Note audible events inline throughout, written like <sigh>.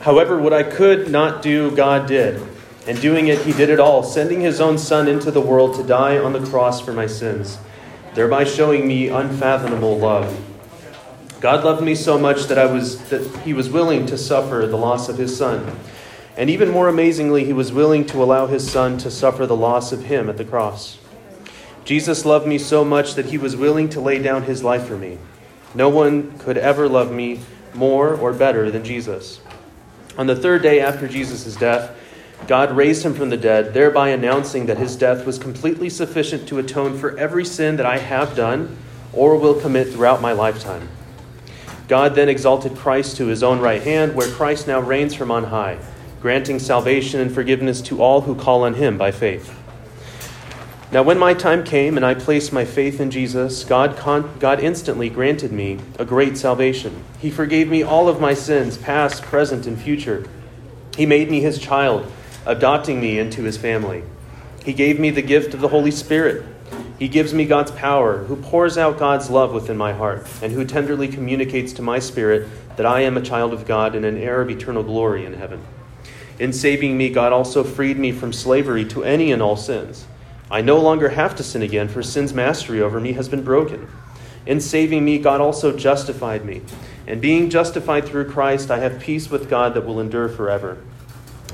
However, what I could not do, God did. And doing it, he did it all, sending his own Son into the world to die on the cross for my sins, thereby showing me unfathomable love. God loved me so much that I was that he was willing to suffer the loss of his son. And even more amazingly, he was willing to allow his son to suffer the loss of him at the cross. Jesus loved me so much that he was willing to lay down his life for me. No one could ever love me more or better than Jesus. On the third day after Jesus' death, God raised him from the dead, thereby announcing that his death was completely sufficient to atone for every sin that I have done or will commit throughout my lifetime. God then exalted Christ to his own right hand, where Christ now reigns from on high, granting salvation and forgiveness to all who call on him by faith. Now, when my time came and I placed my faith in Jesus, God, con- God instantly granted me a great salvation. He forgave me all of my sins, past, present, and future. He made me his child adopting me into his family. He gave me the gift of the Holy Spirit. He gives me God's power, who pours out God's love within my heart, and who tenderly communicates to my spirit that I am a child of God and an heir of eternal glory in heaven. In saving me, God also freed me from slavery to any and all sins. I no longer have to sin again, for sin's mastery over me has been broken. In saving me, God also justified me. And being justified through Christ, I have peace with God that will endure forever.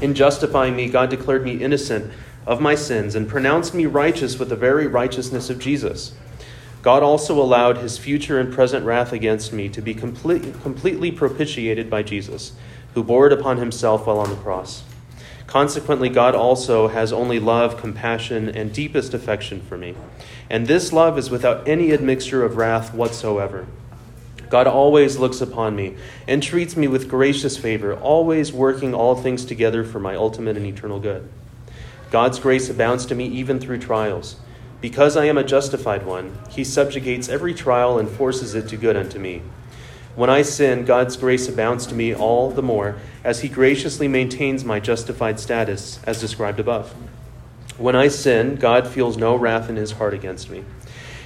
In justifying me, God declared me innocent of my sins and pronounced me righteous with the very righteousness of Jesus. God also allowed his future and present wrath against me to be complete, completely propitiated by Jesus, who bore it upon himself while on the cross. Consequently, God also has only love, compassion, and deepest affection for me. And this love is without any admixture of wrath whatsoever. God always looks upon me and treats me with gracious favor, always working all things together for my ultimate and eternal good. God's grace abounds to me even through trials. Because I am a justified one, he subjugates every trial and forces it to good unto me. When I sin, God's grace abounds to me all the more, as he graciously maintains my justified status, as described above. When I sin, God feels no wrath in his heart against me.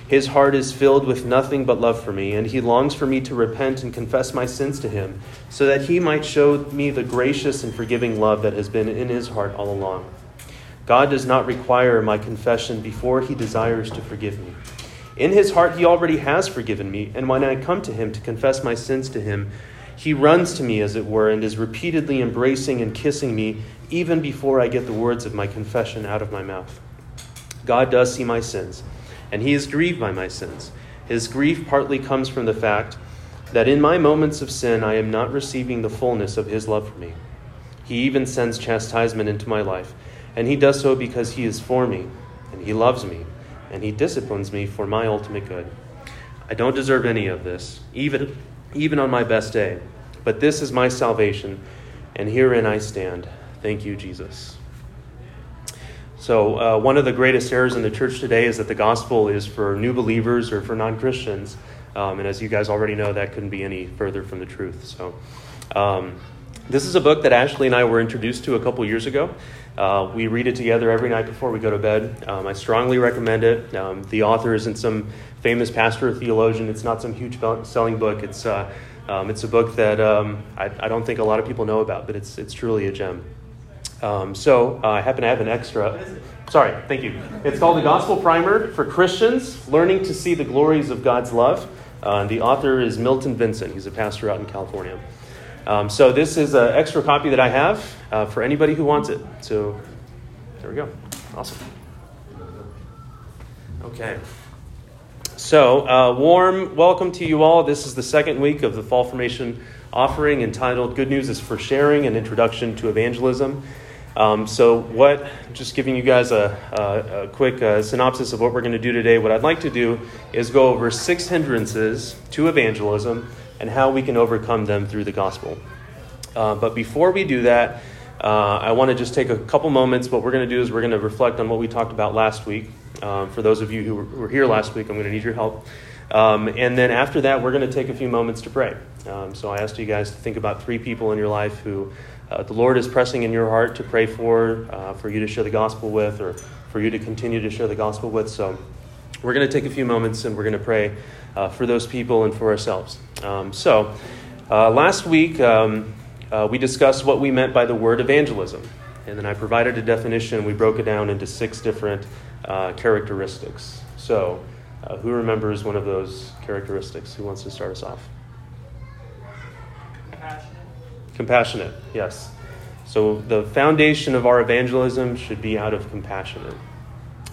His heart is filled with nothing but love for me, and he longs for me to repent and confess my sins to him, so that he might show me the gracious and forgiving love that has been in his heart all along. God does not require my confession before he desires to forgive me. In his heart, he already has forgiven me, and when I come to him to confess my sins to him, he runs to me, as it were, and is repeatedly embracing and kissing me even before I get the words of my confession out of my mouth. God does see my sins and he is grieved by my sins. His grief partly comes from the fact that in my moments of sin I am not receiving the fullness of his love for me. He even sends chastisement into my life, and he does so because he is for me, and he loves me, and he disciplines me for my ultimate good. I don't deserve any of this, even, even on my best day, but this is my salvation, and herein I stand. Thank you, Jesus. So, uh, one of the greatest errors in the church today is that the gospel is for new believers or for non Christians. Um, and as you guys already know, that couldn't be any further from the truth. So, um, this is a book that Ashley and I were introduced to a couple years ago. Uh, we read it together every night before we go to bed. Um, I strongly recommend it. Um, the author isn't some famous pastor or theologian, it's not some huge selling book. It's, uh, um, it's a book that um, I, I don't think a lot of people know about, but it's, it's truly a gem. Um, so uh, I happen to have an extra. Sorry, thank you. It's called The Gospel Primer for Christians Learning to See the Glories of God's Love. Uh, the author is Milton Vincent. He's a pastor out in California. Um, so this is an extra copy that I have uh, for anybody who wants it. So there we go. Awesome. Okay. So, uh, warm welcome to you all. This is the second week of the Fall Formation offering entitled Good News is for Sharing An Introduction to Evangelism. Um, so, what, just giving you guys a, a, a quick uh, synopsis of what we're going to do today, what I'd like to do is go over six hindrances to evangelism and how we can overcome them through the gospel. Uh, but before we do that, uh, I want to just take a couple moments. What we're going to do is we're going to reflect on what we talked about last week. Um, for those of you who were, here last week, I'm going to need your help. Um, and then after that, we're going to take a few moments to pray. Um, so I asked you guys to think about three people in your life who uh, the Lord is pressing in your heart to pray for, uh, for you to share the gospel with, or for you to continue to share the gospel with. So we're going to take a few moments and we're going to pray uh, for those people and for ourselves. Um, so uh, last week, um, uh, we discussed what we meant by the word evangelism. And then I provided a definition. We broke it down into six different uh, characteristics. So, uh, who remembers one of those characteristics? Who wants to start us off? Compassionate. Compassionate, yes. So, the foundation of our evangelism should be out of compassion.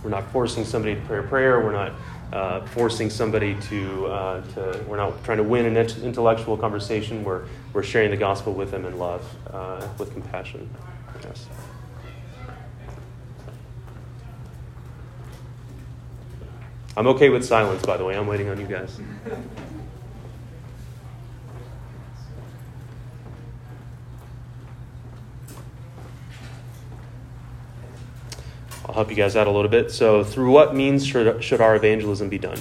We're not forcing somebody to pray a prayer. We're not uh, forcing somebody to, uh, to, we're not trying to win an intellectual conversation. We're, we're sharing the gospel with them in love, uh, with compassion. Yes. I'm okay with silence, by the way. I'm waiting on you guys. <laughs> I'll help you guys out a little bit. So, through what means should, should our evangelism be done?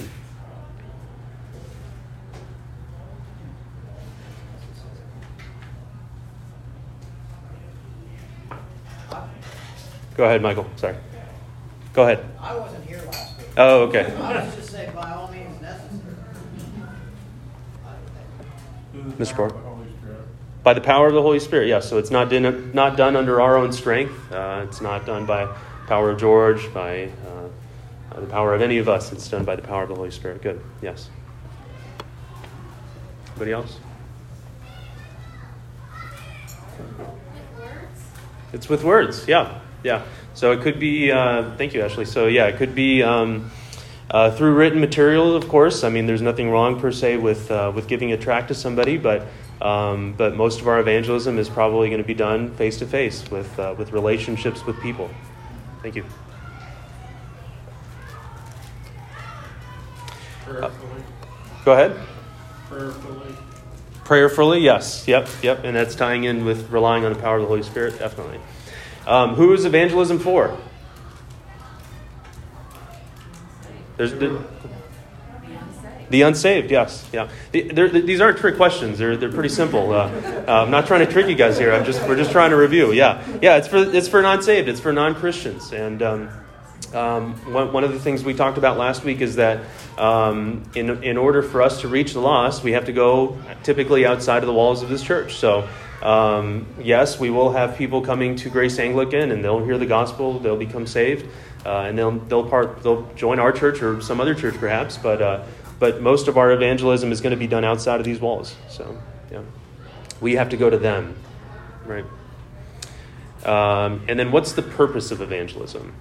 Go ahead, Michael. Sorry. Go ahead. I wasn't here last week. Oh, okay. I was just saying by all means necessary. Mr. Gore? By the power of the Holy Spirit, yes. So it's not, not done under our own strength. Uh, it's not done by power of George, by uh, the power of any of us. It's done by the power of the Holy Spirit. Good. Yes. Anybody else? It's with words. Yeah. Yeah. So it could be, uh, thank you, Ashley. So yeah, it could be um, uh, through written material, of course. I mean, there's nothing wrong per se with, uh, with giving a tract to somebody, but, um, but most of our evangelism is probably going to be done face to face with, uh, with relationships with people. Thank you. Prayerfully. Go ahead. Prayerfully. Prayerfully, yes. Yep, yep. And that's tying in with relying on the power of the Holy Spirit, definitely. Um, who is evangelism for? There's the, unsaved, yes, yeah. The, these aren't trick questions. They're, they're pretty simple. Uh, uh, I'm not trying to trick you guys here. I'm just we're just trying to review. Yeah, yeah. It's for it's for non-saved. It's for non-Christians. And um, um, one, one of the things we talked about last week is that um, in in order for us to reach the lost, we have to go typically outside of the walls of this church. So. Um, yes, we will have people coming to Grace Anglican, and they'll hear the gospel. They'll become saved, uh, and they'll they'll part they'll join our church or some other church perhaps. But uh, but most of our evangelism is going to be done outside of these walls. So yeah, we have to go to them, right? Um, and then, what's the purpose of evangelism?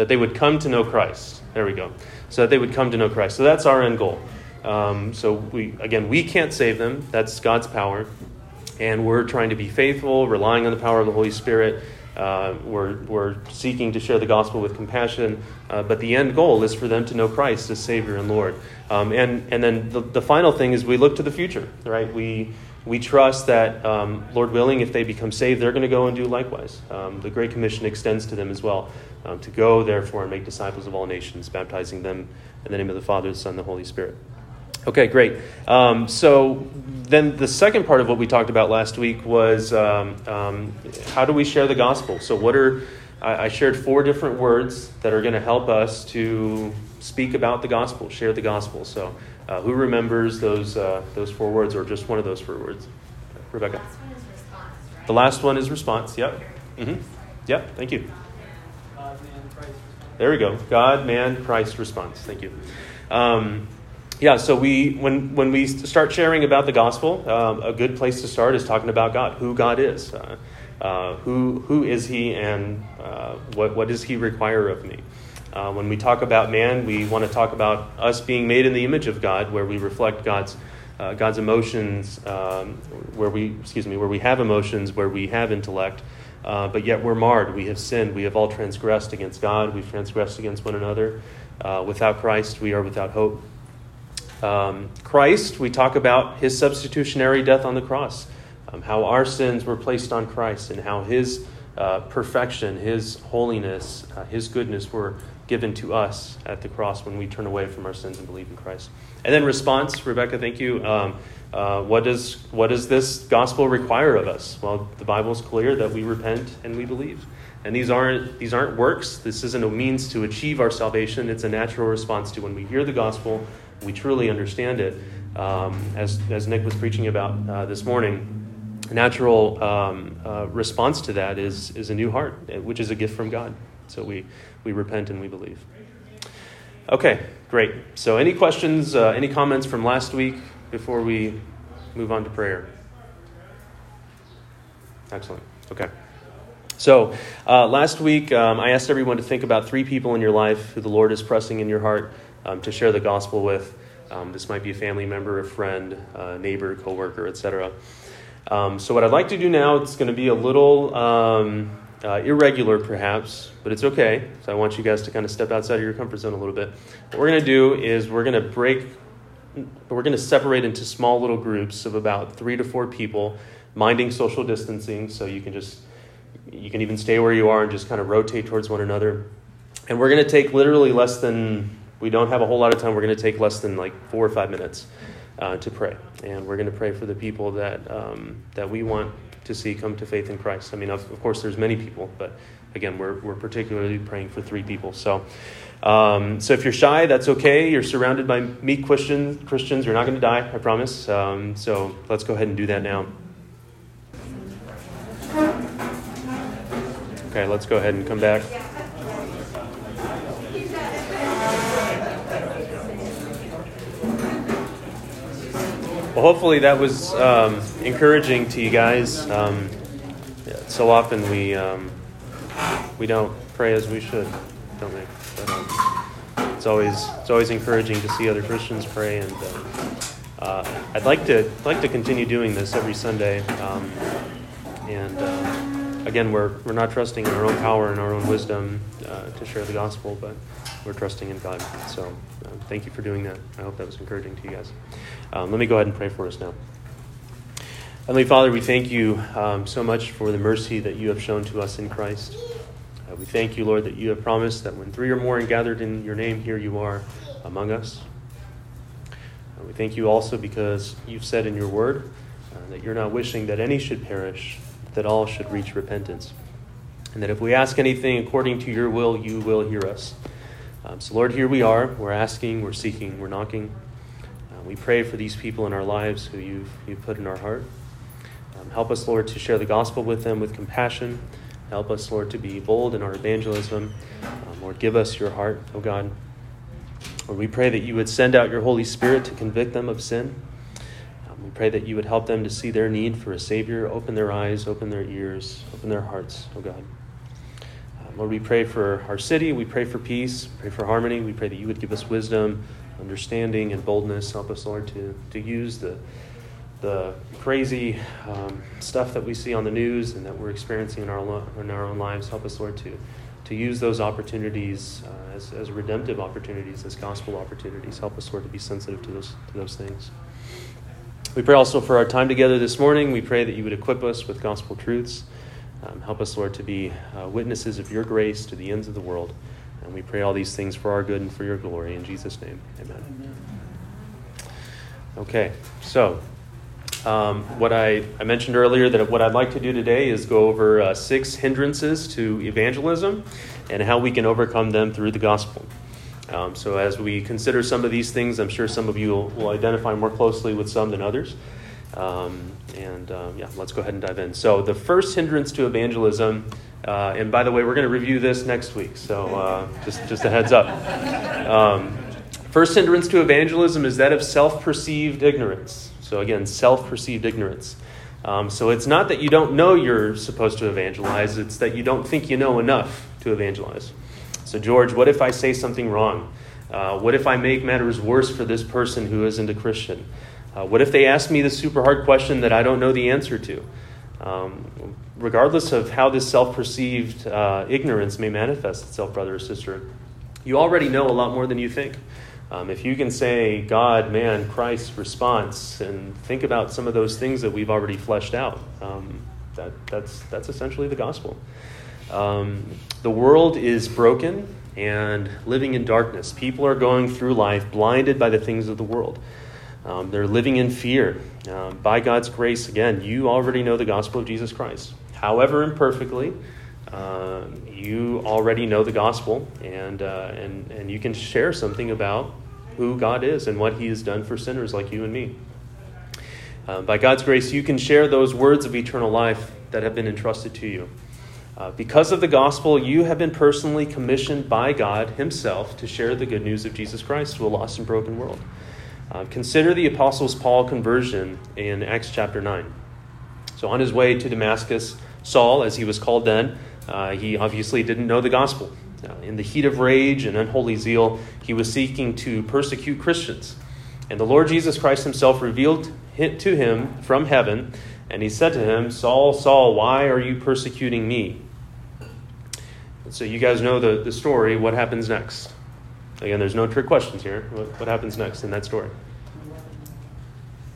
that they would come to know Christ. There we go. So that they would come to know Christ. So that's our end goal. Um, so we again, we can't save them. That's God's power, and we're trying to be faithful, relying on the power of the Holy Spirit. Uh, we're, we're seeking to share the gospel with compassion, uh, but the end goal is for them to know Christ as Savior and Lord. Um, and, and then the, the final thing is we look to the future, right? We, we trust that, um, Lord willing, if they become saved, they're going to go and do likewise. Um, the Great Commission extends to them as well um, to go, therefore, and make disciples of all nations, baptizing them in the name of the Father, the Son, and the Holy Spirit. Okay, great. Um, so then the second part of what we talked about last week was um, um, how do we share the gospel? So, what are I, I shared four different words that are going to help us to speak about the gospel, share the gospel. So, uh, who remembers those uh, those four words, or just one of those four words? Rebecca. The last one is response. Right? The last one is response. Yep. Mm-hmm. Yep. Thank you. God, man, There we go. God, man, Christ response. Thank you. Yeah, so we when when we start sharing about the gospel, um, a good place to start is talking about God, who God is, uh, uh, who who is He, and uh, what what does He require of me. Uh, when we talk about man, we want to talk about us being made in the image of God, where we reflect God's uh, God's emotions, um, where we excuse me, where we have emotions, where we have intellect, uh, but yet we're marred. We have sinned. We have all transgressed against God. We've transgressed against one another. without Christ, we are without hope. Um, Christ, we talk about his substitutionary death on the cross, um, how our sins were placed on Christ, and how his uh, perfection, his holiness, uh, his goodness were given to us at the cross when we turn away from our sins and believe in Christ. And then response, Rebecca, thank you. Um, uh, what, does, what does this gospel require of us? Well, the Bible is clear that we repent and we believe. And these aren't, these aren't works. This isn't a means to achieve our salvation. It's a natural response to when we hear the gospel, we truly understand it. Um, as, as Nick was preaching about uh, this morning, a natural um, uh, response to that is, is a new heart, which is a gift from God. So we, we repent and we believe. Okay, great. So, any questions, uh, any comments from last week before we move on to prayer? Excellent. Okay. So, uh, last week um, I asked everyone to think about three people in your life who the Lord is pressing in your heart um, to share the gospel with. Um, this might be a family member, a friend, a neighbor, coworker, etc. Um, so, what I'd like to do now, it's going to be a little um, uh, irregular, perhaps, but it's okay. So, I want you guys to kind of step outside of your comfort zone a little bit. What we're going to do is we're going to break, we're going to separate into small little groups of about three to four people, minding social distancing, so you can just you can even stay where you are and just kind of rotate towards one another. And we're going to take literally less than, we don't have a whole lot of time, we're going to take less than like four or five minutes uh, to pray. And we're going to pray for the people that, um, that we want to see come to faith in Christ. I mean, of, of course, there's many people, but again, we're, we're particularly praying for three people. So, um, so if you're shy, that's okay. You're surrounded by meek Christians. Christians, you're not going to die, I promise. Um, so let's go ahead and do that now. Okay, let's go ahead and come back. Well, hopefully that was um, encouraging to you guys. Um, so often we um, we don't pray as we should, don't we? But, um, it's always it's always encouraging to see other Christians pray, and uh, uh, I'd like to like to continue doing this every Sunday, um, and. Uh, again, we're, we're not trusting in our own power and our own wisdom uh, to share the gospel, but we're trusting in God. So um, thank you for doing that. I hope that was encouraging to you guys. Um, let me go ahead and pray for us now. Heavenly Father, we thank you um, so much for the mercy that you have shown to us in Christ. Uh, we thank you, Lord, that you have promised that when three or more are gathered in your name, here you are among us. Uh, we thank you also because you've said in your word uh, that you're not wishing that any should perish that all should reach repentance. And that if we ask anything according to your will, you will hear us. Um, so, Lord, here we are. We're asking, we're seeking, we're knocking. Uh, we pray for these people in our lives who you've, you've put in our heart. Um, help us, Lord, to share the gospel with them with compassion. Help us, Lord, to be bold in our evangelism. Um, Lord, give us your heart, O oh God. Lord, we pray that you would send out your Holy Spirit to convict them of sin. We pray that you would help them to see their need for a Savior, open their eyes, open their ears, open their hearts, oh God. Lord, we pray for our city. We pray for peace. Pray for harmony. We pray that you would give us wisdom, understanding, and boldness. Help us, Lord, to, to use the, the crazy um, stuff that we see on the news and that we're experiencing in our, in our own lives. Help us, Lord, to, to use those opportunities uh, as, as redemptive opportunities, as gospel opportunities. Help us, Lord, to be sensitive to those, to those things. We pray also for our time together this morning. We pray that you would equip us with gospel truths. Um, help us, Lord, to be uh, witnesses of your grace to the ends of the world. And we pray all these things for our good and for your glory. In Jesus' name, amen. amen. Okay, so um, what I, I mentioned earlier that what I'd like to do today is go over uh, six hindrances to evangelism and how we can overcome them through the gospel. Um, so, as we consider some of these things, I'm sure some of you will, will identify more closely with some than others. Um, and uh, yeah, let's go ahead and dive in. So, the first hindrance to evangelism, uh, and by the way, we're going to review this next week, so uh, just, just a heads up. Um, first hindrance to evangelism is that of self perceived ignorance. So, again, self perceived ignorance. Um, so, it's not that you don't know you're supposed to evangelize, it's that you don't think you know enough to evangelize. So, George, what if I say something wrong? Uh, what if I make matters worse for this person who isn't a Christian? Uh, what if they ask me the super hard question that I don't know the answer to? Um, regardless of how this self perceived uh, ignorance may manifest itself, brother or sister, you already know a lot more than you think. Um, if you can say God, man, Christ, response, and think about some of those things that we've already fleshed out, um, that, that's, that's essentially the gospel. Um, the world is broken and living in darkness. People are going through life blinded by the things of the world. Um, they're living in fear. Uh, by God's grace, again, you already know the gospel of Jesus Christ. However, imperfectly, uh, you already know the gospel, and, uh, and, and you can share something about who God is and what He has done for sinners like you and me. Uh, by God's grace, you can share those words of eternal life that have been entrusted to you. Uh, because of the gospel, you have been personally commissioned by God Himself to share the good news of Jesus Christ to a lost and broken world. Uh, consider the Apostles' Paul conversion in Acts chapter 9. So, on his way to Damascus, Saul, as he was called then, uh, he obviously didn't know the gospel. Uh, in the heat of rage and unholy zeal, he was seeking to persecute Christians. And the Lord Jesus Christ himself revealed to him from heaven, and he said to him, Saul, Saul, why are you persecuting me? So you guys know the, the story. What happens next? Again, there's no trick questions here. What, what happens next in that story?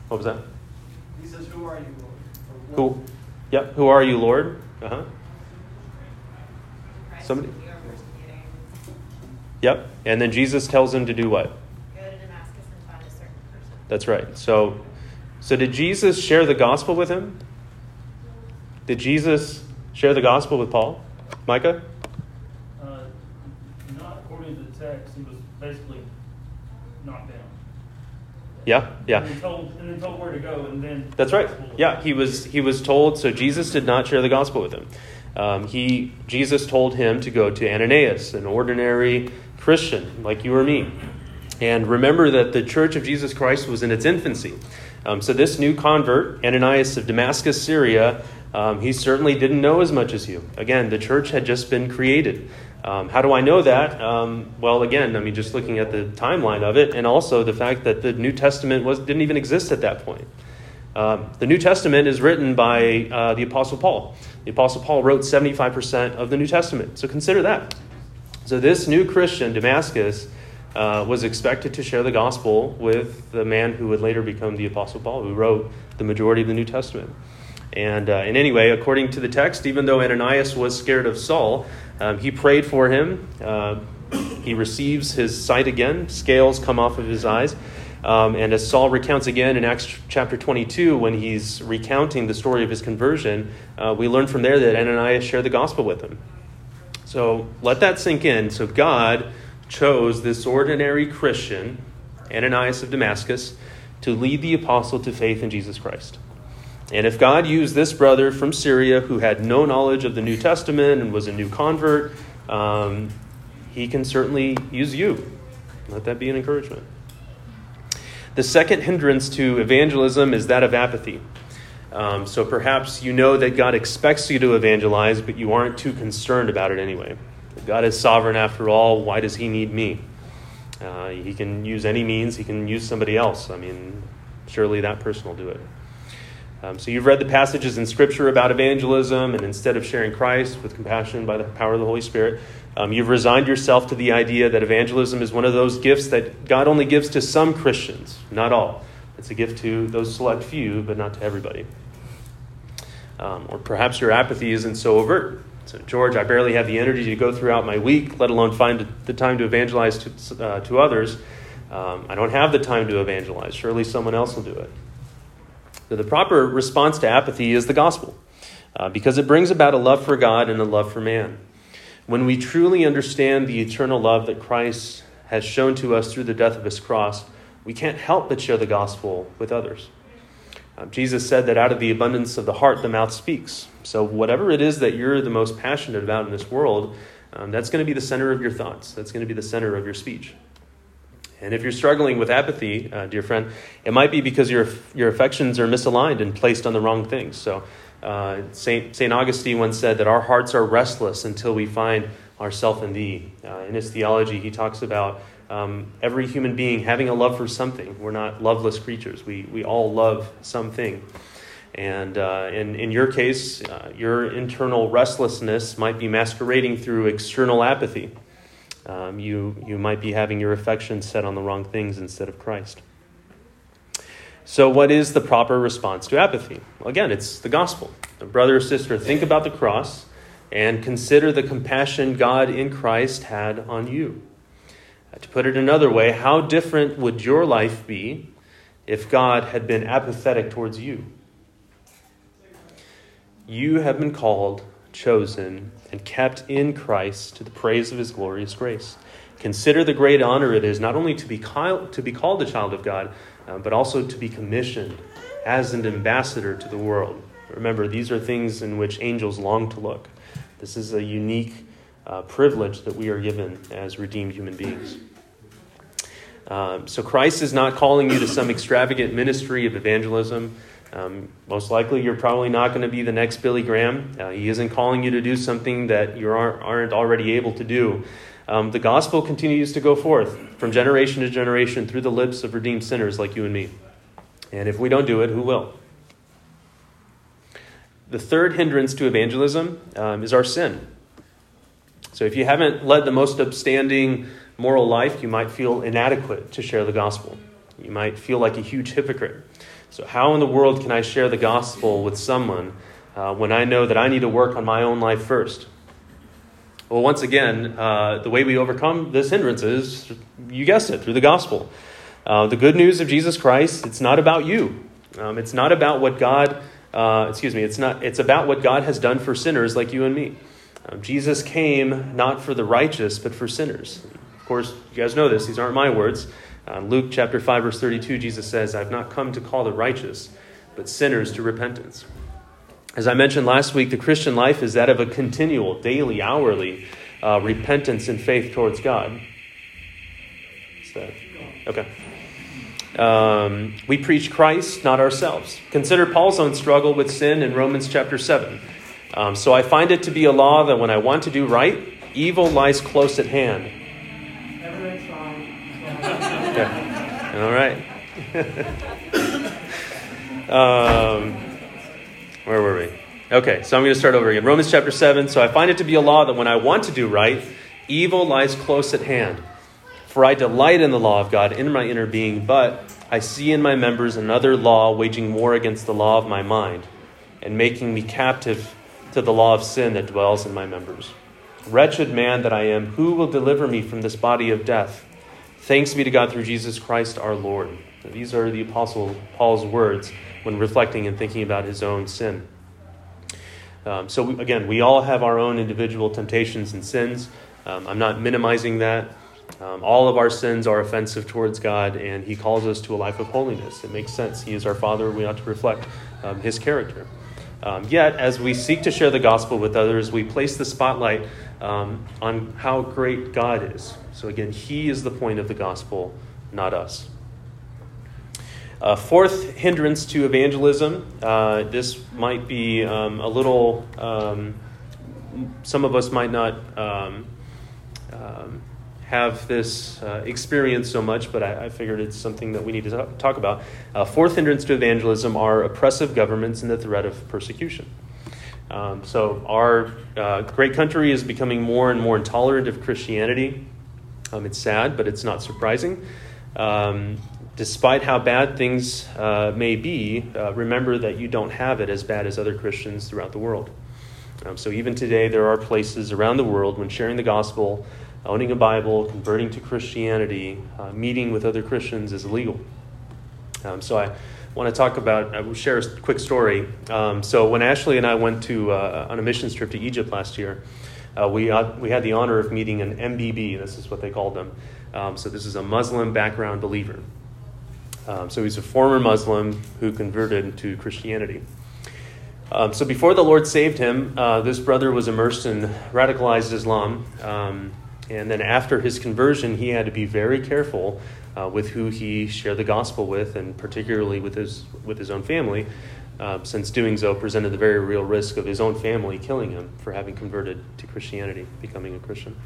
What was that? He says, Who are you, Lord? Who? Yep. Who are you, Lord? Uh huh. Somebody- you are persecuting. Yep. And then Jesus tells him to do what? Go to Damascus and find a certain person. That's right. So, so did Jesus share the gospel with him? Did Jesus share the gospel with Paul? Micah? Uh, not according to the text. He was basically knocked down. Yeah. Yeah. And then told, and then told where to go, and then. That's right. Yeah, he was he was told. So Jesus did not share the gospel with him. Um, he Jesus told him to go to Ananias, an ordinary Christian like you or me. And remember that the Church of Jesus Christ was in its infancy. Um, so this new convert, Ananias of Damascus, Syria, um, he certainly didn't know as much as you. Again, the church had just been created. Um, how do I know that? Um, well, again, I mean, just looking at the timeline of it, and also the fact that the New Testament was didn't even exist at that point. Um, the New Testament is written by uh, the Apostle Paul. The Apostle Paul wrote 75% of the New Testament. So consider that. So this new Christian, Damascus, uh, was expected to share the gospel with the man who would later become the Apostle Paul, who wrote the majority of the New Testament. And, uh, and anyway, according to the text, even though Ananias was scared of Saul, um, he prayed for him. Uh, he receives his sight again, scales come off of his eyes. Um, and as Saul recounts again in Acts chapter 22, when he's recounting the story of his conversion, uh, we learn from there that Ananias shared the gospel with him. So let that sink in. So God chose this ordinary Christian, Ananias of Damascus, to lead the apostle to faith in Jesus Christ. And if God used this brother from Syria who had no knowledge of the New Testament and was a new convert, um, he can certainly use you. Let that be an encouragement. The second hindrance to evangelism is that of apathy. Um, so perhaps you know that God expects you to evangelize, but you aren't too concerned about it anyway. God is sovereign after all. Why does He need me? Uh, he can use any means, He can use somebody else. I mean, surely that person will do it. Um, so you've read the passages in Scripture about evangelism, and instead of sharing Christ with compassion by the power of the Holy Spirit, um, you've resigned yourself to the idea that evangelism is one of those gifts that God only gives to some Christians, not all. It's a gift to those select few, but not to everybody. Um, or perhaps your apathy isn't so overt. So, George, I barely have the energy to go throughout my week, let alone find the time to evangelize to, uh, to others. Um, I don't have the time to evangelize. Surely someone else will do it. So, the proper response to apathy is the gospel, uh, because it brings about a love for God and a love for man. When we truly understand the eternal love that Christ has shown to us through the death of his cross, we can't help but share the gospel with others. Um, Jesus said that out of the abundance of the heart, the mouth speaks. So, whatever it is that you're the most passionate about in this world, um, that's going to be the center of your thoughts. That's going to be the center of your speech. And if you're struggling with apathy, uh, dear friend, it might be because your, your affections are misaligned and placed on the wrong things. So, uh, St. St. Augustine once said that our hearts are restless until we find ourself in thee. Uh, in his theology, he talks about um, every human being having a love for something. We're not loveless creatures. We, we all love something. And uh, in, in your case, uh, your internal restlessness might be masquerading through external apathy. Um, you, you might be having your affections set on the wrong things instead of Christ. So, what is the proper response to apathy? Well, again, it's the gospel. Brother or sister, think about the cross and consider the compassion God in Christ had on you. To put it another way, how different would your life be if God had been apathetic towards you? You have been called chosen, and kept in Christ to the praise of his glorious grace. Consider the great honor it is not only to be, called, to be called a child of God, uh, but also to be commissioned as an ambassador to the world. Remember, these are things in which angels long to look. This is a unique uh, privilege that we are given as redeemed human beings. Um, so, Christ is not calling you to some extravagant ministry of evangelism. Um, most likely, you're probably not going to be the next Billy Graham. Uh, he isn't calling you to do something that you aren't, aren't already able to do. Um, the gospel continues to go forth from generation to generation through the lips of redeemed sinners like you and me. And if we don't do it, who will? The third hindrance to evangelism um, is our sin. So if you haven't led the most upstanding moral life, you might feel inadequate to share the gospel. You might feel like a huge hypocrite. So, how in the world can I share the gospel with someone uh, when I know that I need to work on my own life first? Well, once again, uh, the way we overcome this hindrance is, you guessed it, through the gospel. Uh, the good news of Jesus Christ, it's not about you. Um, it's not about what God, uh, excuse me, it's, not, it's about what God has done for sinners like you and me. Um, Jesus came not for the righteous, but for sinners. Of course, you guys know this, these aren't my words. Uh, Luke chapter 5, verse 32, Jesus says, I've not come to call the righteous, but sinners to repentance. As I mentioned last week, the Christian life is that of a continual, daily, hourly uh, repentance and faith towards God. Okay? Um, we preach Christ, not ourselves. Consider Paul's own struggle with sin in Romans chapter 7. Um, so I find it to be a law that when I want to do right, evil lies close at hand. Okay. All right. <laughs> um, where were we? Okay, so I'm going to start over again. Romans chapter 7. So I find it to be a law that when I want to do right, evil lies close at hand. For I delight in the law of God in my inner being, but I see in my members another law waging war against the law of my mind and making me captive to the law of sin that dwells in my members. Wretched man that I am, who will deliver me from this body of death? Thanks be to God through Jesus Christ our Lord. These are the Apostle Paul's words when reflecting and thinking about his own sin. Um, so, we, again, we all have our own individual temptations and sins. Um, I'm not minimizing that. Um, all of our sins are offensive towards God, and He calls us to a life of holiness. It makes sense. He is our Father. We ought to reflect um, His character. Um, yet, as we seek to share the gospel with others, we place the spotlight um, on how great God is. So, again, He is the point of the gospel, not us. Uh, fourth hindrance to evangelism. Uh, this might be um, a little, um, some of us might not um, um have this uh, experience so much, but I, I, figured it's something that we need to talk about. Uh, fourth hindrance to evangelism are oppressive governments and the threat of persecution. Um, so, our uh, great country is becoming more and more intolerant of Christianity. Um, it's sad, but it's not surprising. Um, despite how bad things uh, may be, uh, remember that you don't have it as bad as other Christians throughout the world. Um, so even today, there are places around the world when sharing the gospel, owning a Bible, converting to Christianity, uh, meeting with other Christians is illegal. Um, so I want to talk about, I will share a quick story. Um, so when Ashley and I went to uh, on a missions trip to Egypt last year, uh, we, uh, we had the honor of meeting an MBB, this is what they called them. Um, so this is a Muslim background believer. Um, so he's a former Muslim who converted to Christianity. Um, so before the Lord saved him, uh, this brother was immersed in radicalized Islam. Um, and then after his conversion, he had to be very careful uh, with who he shared the gospel with, and particularly with his, with his own family, uh, since doing so presented the very real risk of his own family killing him for having converted to Christianity, becoming a Christian.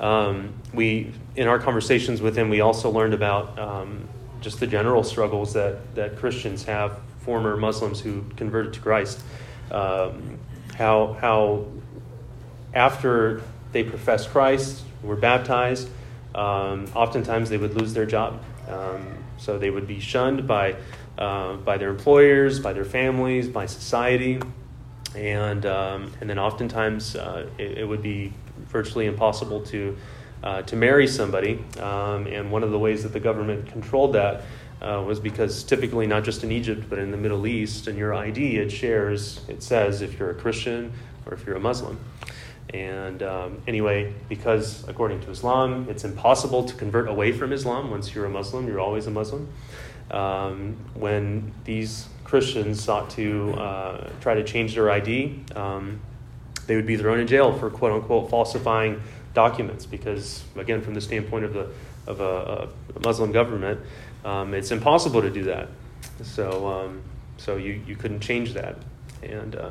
Um, we, in our conversations with him, we also learned about um, just the general struggles that, that Christians have, former Muslims who converted to Christ. Um, how, how after they professed Christ, were baptized, um, oftentimes they would lose their job. Um, so they would be shunned by, uh, by their employers, by their families, by society. And, um, and then oftentimes uh, it, it would be virtually impossible to, uh, to marry somebody. Um, and one of the ways that the government controlled that uh, was because typically, not just in Egypt, but in the Middle East, in your ID, it shares, it says if you're a Christian or if you're a Muslim. And um, anyway, because according to Islam, it's impossible to convert away from Islam. Once you're a Muslim, you're always a Muslim. Um, when these Christians sought to uh, try to change their ID, um, they would be thrown in jail for quote unquote falsifying documents because, again, from the standpoint of, the, of a, a Muslim government, um, it's impossible to do that. So, um, so you, you couldn't change that. And uh,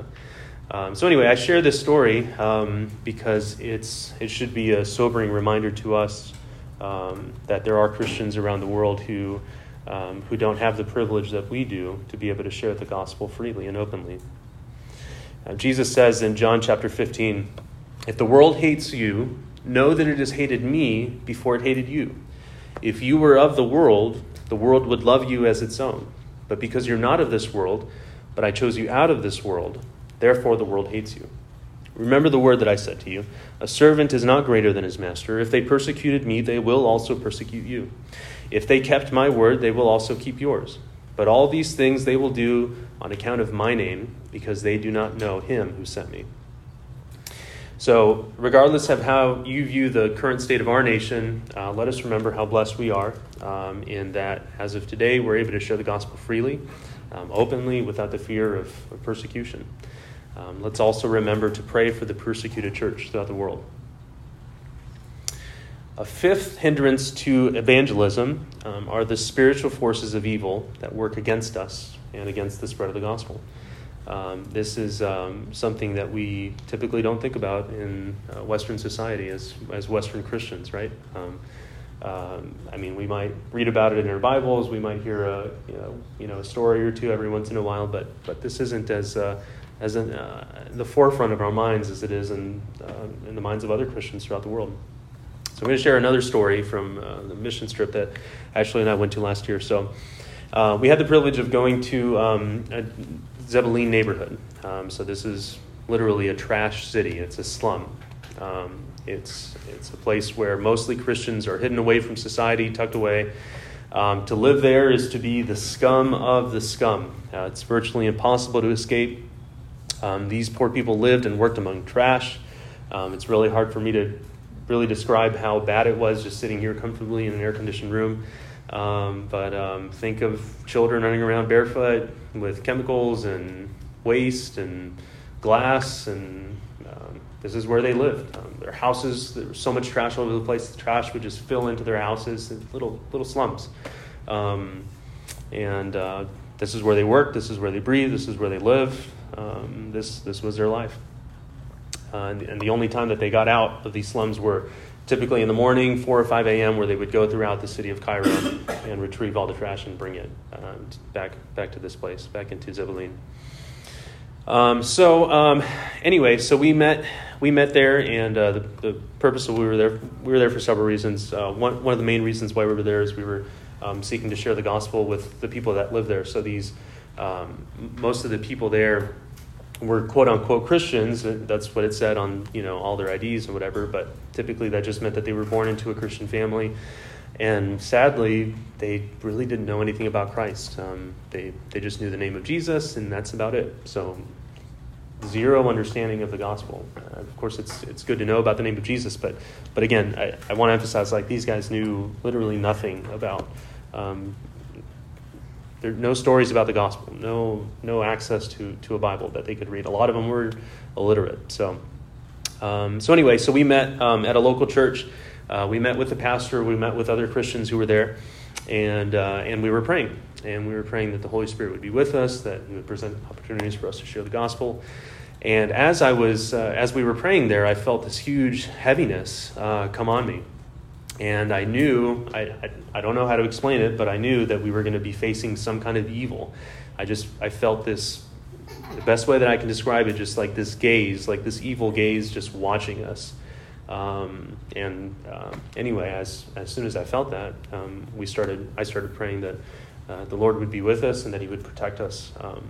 um, so, anyway, I share this story um, because it's, it should be a sobering reminder to us um, that there are Christians around the world who, um, who don't have the privilege that we do to be able to share the gospel freely and openly. Uh, Jesus says in John chapter 15, If the world hates you, know that it has hated me before it hated you. If you were of the world, the world would love you as its own. But because you're not of this world, but I chose you out of this world, therefore the world hates you. Remember the word that I said to you A servant is not greater than his master. If they persecuted me, they will also persecute you. If they kept my word, they will also keep yours. But all these things they will do on account of my name, because they do not know him who sent me. So, regardless of how you view the current state of our nation, uh, let us remember how blessed we are um, in that as of today, we're able to share the gospel freely, um, openly, without the fear of, of persecution. Um, let's also remember to pray for the persecuted church throughout the world. A fifth hindrance to evangelism um, are the spiritual forces of evil that work against us and against the spread of the gospel. Um, this is um, something that we typically don't think about in uh, Western society as, as Western Christians, right? Um, um, I mean, we might read about it in our Bibles, we might hear a you know, you know a story or two every once in a while, but but this isn't as uh, as in, uh, the forefront of our minds as it is in uh, in the minds of other Christians throughout the world. So I'm going to share another story from uh, the mission trip that Ashley and I went to last year. So uh, we had the privilege of going to um, Zabbaleen neighborhood. Um, so this is literally a trash city. It's a slum. Um, it's it's a place where mostly Christians are hidden away from society, tucked away. Um, to live there is to be the scum of the scum. Uh, it's virtually impossible to escape. Um, these poor people lived and worked among trash. Um, it's really hard for me to really describe how bad it was just sitting here comfortably in an air conditioned room. Um, but um, think of children running around barefoot with chemicals and waste and glass, and um, this is where they lived. Um, their houses, there was so much trash all over the place. The trash would just fill into their houses, little little slums. Um, and uh, this is where they worked. This is where they breathe. This is where they live. Um, this this was their life. Uh, and, and the only time that they got out of these slums were typically in the morning, 4 or 5 a.m., where they would go throughout the city of Cairo <coughs> and retrieve all the trash and bring it um, back, back to this place, back into Zabbaleen. Um, so um, anyway, so we met we met there, and uh, the, the purpose of we were there we were there for several reasons. Uh, one one of the main reasons why we were there is we were um, seeking to share the gospel with the people that live there. So these um, most of the people there were quote unquote Christians. That's what it said on you know all their IDs and whatever. But typically that just meant that they were born into a Christian family. And sadly, they really didn't know anything about Christ. Um, they they just knew the name of Jesus, and that's about it. So zero understanding of the gospel. Uh, of course, it's it's good to know about the name of Jesus, but but again, I, I want to emphasize like these guys knew literally nothing about um, there no stories about the gospel, no no access to to a Bible that they could read. A lot of them were illiterate. So um, so anyway, so we met um, at a local church. Uh, we met with the pastor. We met with other Christians who were there, and uh, and we were praying. And we were praying that the Holy Spirit would be with us, that He would present opportunities for us to share the gospel. And as I was, uh, as we were praying there, I felt this huge heaviness uh, come on me. And I knew, I, I, I, don't know how to explain it, but I knew that we were going to be facing some kind of evil. I just, I felt this, the best way that I can describe it, just like this gaze, like this evil gaze just watching us. Um, and uh, anyway, as, as soon as I felt that, um, we started, I started praying that uh, the Lord would be with us and that He would protect us. Um,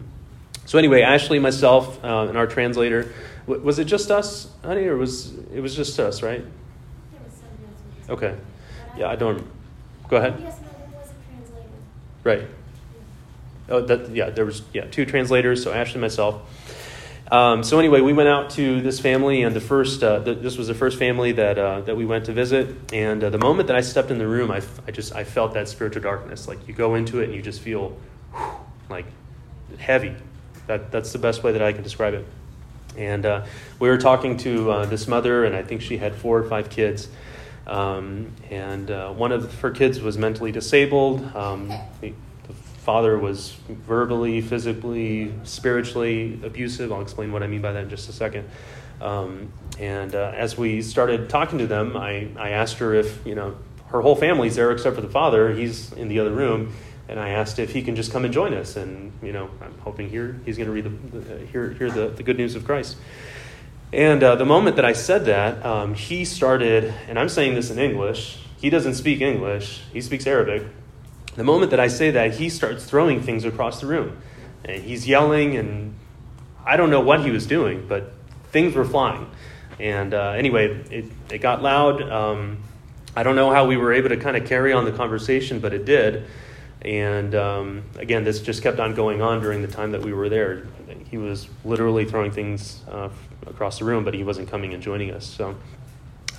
so anyway, Ashley, myself, uh, and our translator, was it just us, honey, or was it was just us, right? There was somebody else with us. Okay. Yeah, I don't. Go ahead. Yes, no, there was a translator. Right. Oh, that, yeah, there was yeah two translators, so Ashley and myself. Um, so anyway, we went out to this family, and the first uh, the, this was the first family that uh, that we went to visit. And uh, the moment that I stepped in the room, I, I just I felt that spiritual darkness. Like you go into it and you just feel whew, like heavy. That that's the best way that I can describe it. And uh, we were talking to uh, this mother, and I think she had four or five kids. Um, and uh, one of her kids was mentally disabled. Um, the, the father was verbally, physically, spiritually abusive. I'll explain what I mean by that in just a second. Um, and uh, as we started talking to them, I, I asked her if, you know, her whole family's there except for the father. He's in the other room. And I asked if he can just come and join us. And, you know, I'm hoping here he's going to read the, the, hear, hear the, the good news of Christ. And uh, the moment that I said that, um, he started, and I'm saying this in English. He doesn't speak English, he speaks Arabic. The moment that I say that, he starts throwing things across the room. And he's yelling, and I don't know what he was doing, but things were flying. And uh, anyway, it, it got loud. Um, I don't know how we were able to kind of carry on the conversation, but it did. And um, again, this just kept on going on during the time that we were there. He was literally throwing things uh, across the room, but he wasn't coming and joining us. So,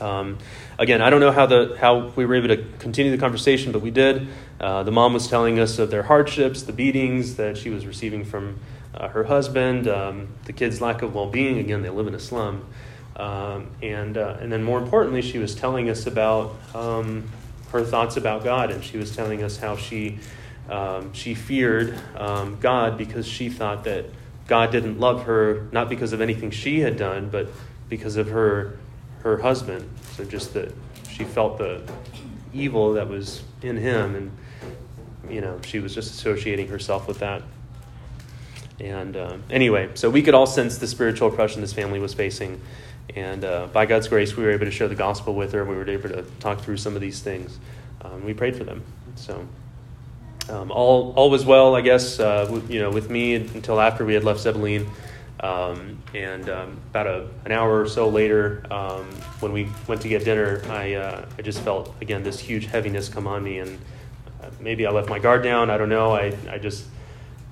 um, again, I don't know how the how we were able to continue the conversation, but we did. Uh, the mom was telling us of their hardships, the beatings that she was receiving from uh, her husband, um, the kids' lack of well-being. Again, they live in a slum. Um, and uh, and then more importantly, she was telling us about um, her thoughts about God, and she was telling us how she um, she feared um, God because she thought that God didn't love her, not because of anything she had done, but because of her her husband. So just that she felt the evil that was in him, and you know she was just associating herself with that. And uh, anyway, so we could all sense the spiritual oppression this family was facing. And uh, by God's grace, we were able to share the gospel with her. We were able to talk through some of these things. Um, we prayed for them. So um, all all was well, I guess. Uh, with, you know, with me until after we had left Zabbaleen. Um, and um, about a, an hour or so later, um, when we went to get dinner, I uh, I just felt again this huge heaviness come on me, and uh, maybe I left my guard down. I don't know. I I just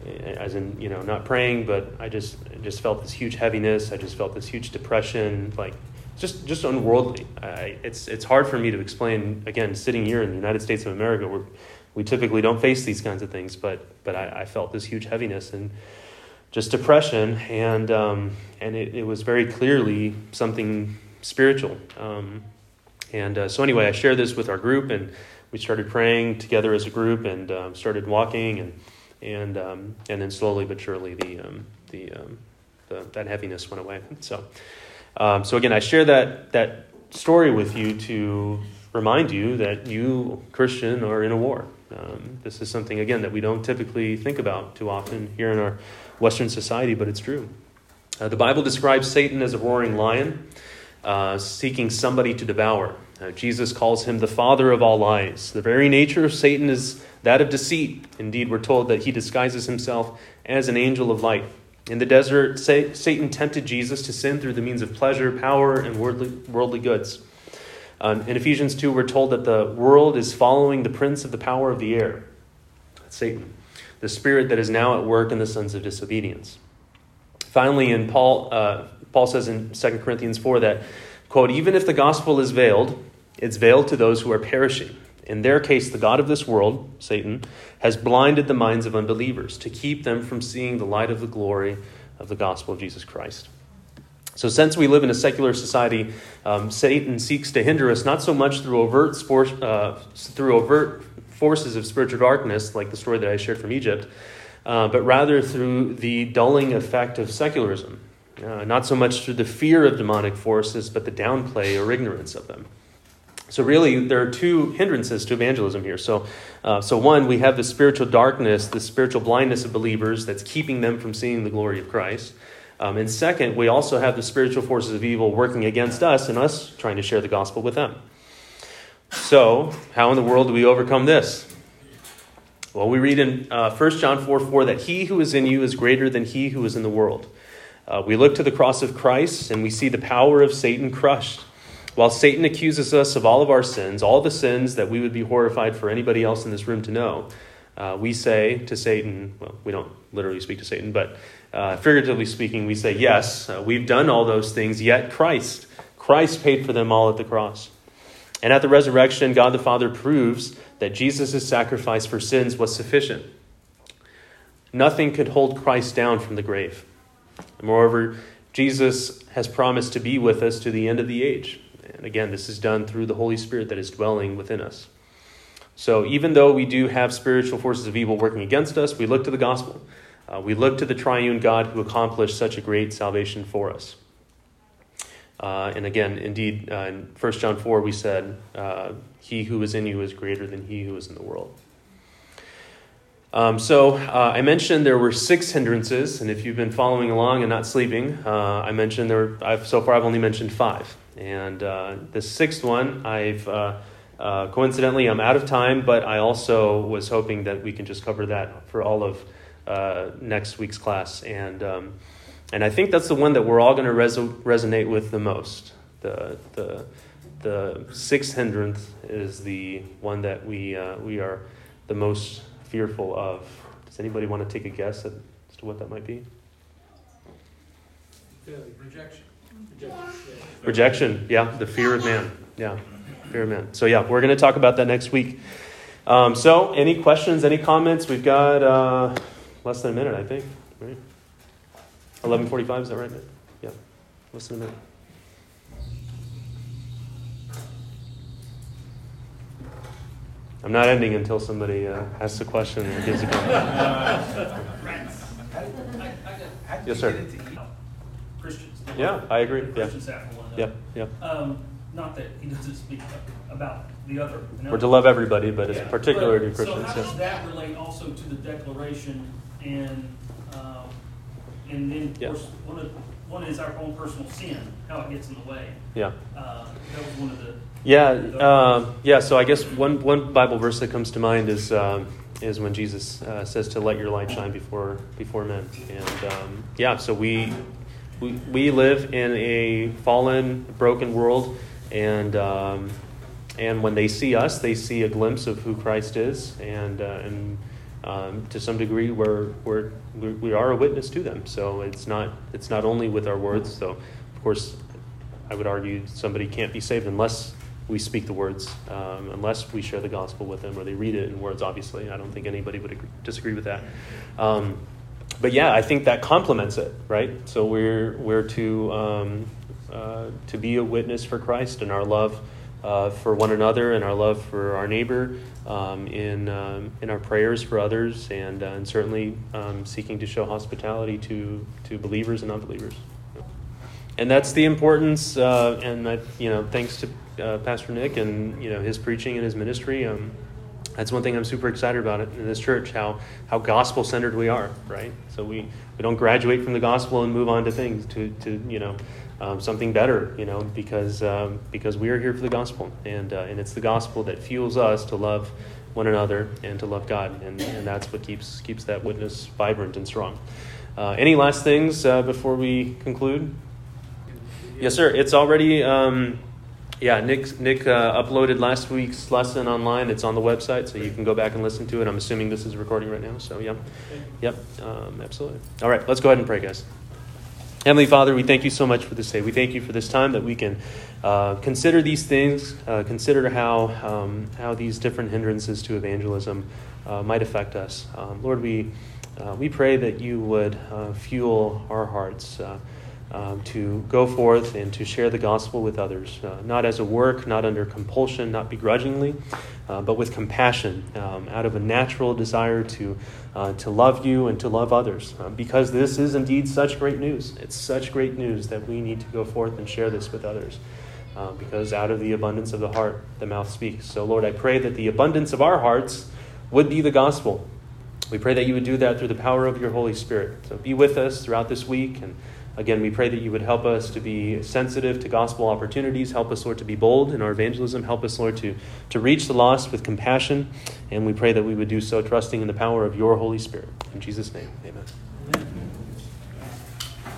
as in you know not praying but i just just felt this huge heaviness i just felt this huge depression like just just unworldly I, it's it's hard for me to explain again sitting here in the united states of america where we typically don't face these kinds of things but but i, I felt this huge heaviness and just depression and um, and it, it was very clearly something spiritual um, and uh, so anyway i shared this with our group and we started praying together as a group and um, started walking and and um, and then slowly but surely the um, the, um, the, that heaviness went away. <laughs> So so again, I share that that story with you to remind you that you Christian are in a war. Um, this is something again that we don't typically think about too often here in our Western society, but it's true. Uh, the Bible describes Satan as a roaring lion, uh, seeking somebody to devour. Uh, Jesus calls him the father of all lies. The very nature of Satan is that of deceit. Indeed, we're told that he disguises himself as an angel of light. In the desert, Satan tempted Jesus to sin through the means of pleasure, power, and worldly, worldly goods. Um, in Ephesians 2, we're told that the world is following the prince of the power of the air, That's Satan, the spirit that is now at work in the sons of disobedience. Finally, in Paul, uh, Paul says in 2 Corinthians 4 that, quote, even if the gospel is veiled, it's veiled to those who are perishing. In their case, the God of this world, Satan, has blinded the minds of unbelievers to keep them from seeing the light of the glory of the gospel of Jesus Christ. So, since we live in a secular society, um, Satan seeks to hinder us not so much through overt, sport, uh, through overt forces of spiritual darkness, like the story that I shared from Egypt, uh, but rather through the dulling effect of secularism. Uh, not so much through the fear of demonic forces, but the downplay or ignorance of them. So, really, there are two hindrances to evangelism here. So, uh, so one, we have the spiritual darkness, the spiritual blindness of believers that's keeping them from seeing the glory of Christ. Um, and second, we also have the spiritual forces of evil working against us and us trying to share the gospel with them. So, how in the world do we overcome this? Well, we read in uh, 1 John 4 4 that he who is in you is greater than he who is in the world. Uh, we look to the cross of Christ and we see the power of Satan crushed. While Satan accuses us of all of our sins, all the sins that we would be horrified for anybody else in this room to know, uh, we say to Satan, well, we don't literally speak to Satan, but uh, figuratively speaking, we say, yes, uh, we've done all those things, yet Christ, Christ paid for them all at the cross. And at the resurrection, God the Father proves that Jesus' sacrifice for sins was sufficient. Nothing could hold Christ down from the grave. Moreover, Jesus has promised to be with us to the end of the age. And again, this is done through the Holy Spirit that is dwelling within us. So even though we do have spiritual forces of evil working against us, we look to the gospel. Uh, we look to the triune God who accomplished such a great salvation for us. Uh, and again, indeed, uh, in 1 John 4, we said, uh, He who is in you is greater than he who is in the world. Um, so uh, I mentioned there were six hindrances, and if you've been following along and not sleeping, uh, I mentioned there. Were, I've, so far, I've only mentioned five, and the sixth one, I've uh, uh, coincidentally, I'm out of time, but I also was hoping that we can just cover that for all of uh, next week's class, and um, and I think that's the one that we're all going to res- resonate with the most. The the the sixth hindrance is the one that we we are the most fearful of. Does anybody want to take a guess as to what that might be? Rejection. Rejection, yeah, the fear of man. Yeah, fear. So, yeah, we're going to talk about that next week. Um, so, any questions, any comments? We've got uh, less than a minute, I think. Right? 11.45, is that right, man? Yeah, less than a minute. I'm not ending until somebody uh, asks a question or gives a comment. <laughs> Yes, sir. Christians. Yeah, I agree. Yeah. Christians have one Yep, yep. Um, not that he doesn't speak about the other. you know? We're to love everybody, but it's Yeah. particular to But- Christians. So how yeah. does that relate also to the declaration and, um, and then, of Yeah. course, one of, one is our own personal sin, how it gets in the way. Yeah. Uh, that was one of the, Yeah, um, yeah. So I guess one, one Bible verse that comes to mind is um, is when Jesus uh, says to let your light shine before before men. And um, yeah, so we, we we live in a fallen, broken world, and um, and when they see us, they see a glimpse of who Christ is, and uh, and um, to some degree, we're, we're we are a witness to them. So it's not it's not only with our words. So of course, I would argue somebody can't be saved unless we speak the words, um, unless we share the gospel with them or they read it in words, obviously. I don't think anybody would agree, disagree with that. Um, but yeah, I think that complements it, right? So we're, we're to, um, uh, to be a witness for Christ and our love uh, for one another and our love for our neighbor um, in, um, in our prayers for others and, uh, and certainly um, seeking to show hospitality to, to believers and unbelievers and that's the importance. Uh, and I, you know, thanks to uh, Pastor Nick and you know his preaching and his ministry. Um, that's one thing I'm super excited about in this church. How how gospel centered we are, right? So we, we don't graduate from the gospel and move on to things to to you know um, something better, you know, because um, because we are here for the gospel, and uh, and it's the gospel that fuels us to love one another and to love God, and, and that's what keeps keeps that witness vibrant and strong. Uh, any last things uh, before we conclude? Yes, sir. It's already, um, yeah, Nick, Nick uh, uploaded last week's lesson online. It's on the website, so you can go back and listen to it. I'm assuming this is recording right now, so yeah. Yep, um, absolutely. All right, let's go ahead and pray, guys. Heavenly Father, we thank you so much for this day. We thank you for this time that we can uh, consider these things, uh, consider how, um, how these different hindrances to evangelism uh, might affect us. Um, Lord, we, uh, we pray that you would uh, fuel our hearts uh, um, to go forth and to share the gospel with others, not as a work, not under compulsion, not begrudgingly, uh, but with compassion, um, out of a natural desire to, uh, to love you and to love others. Uh, because this is indeed such great news. It's such great news that we need to go forth and share this with others. Uh, because out of the abundance of the heart, the mouth speaks. So, Lord, I pray that the abundance of our hearts would be the gospel. We pray that you would do that through the power of your Holy Spirit. So, be with us throughout this week and Again, we pray that you would help us to be sensitive to gospel opportunities. Help us, Lord, to be bold in our evangelism. Help us, Lord, to, to reach the lost with compassion. And we pray that we would do so trusting in the power of your Holy Spirit. In Jesus' name, amen. Amen.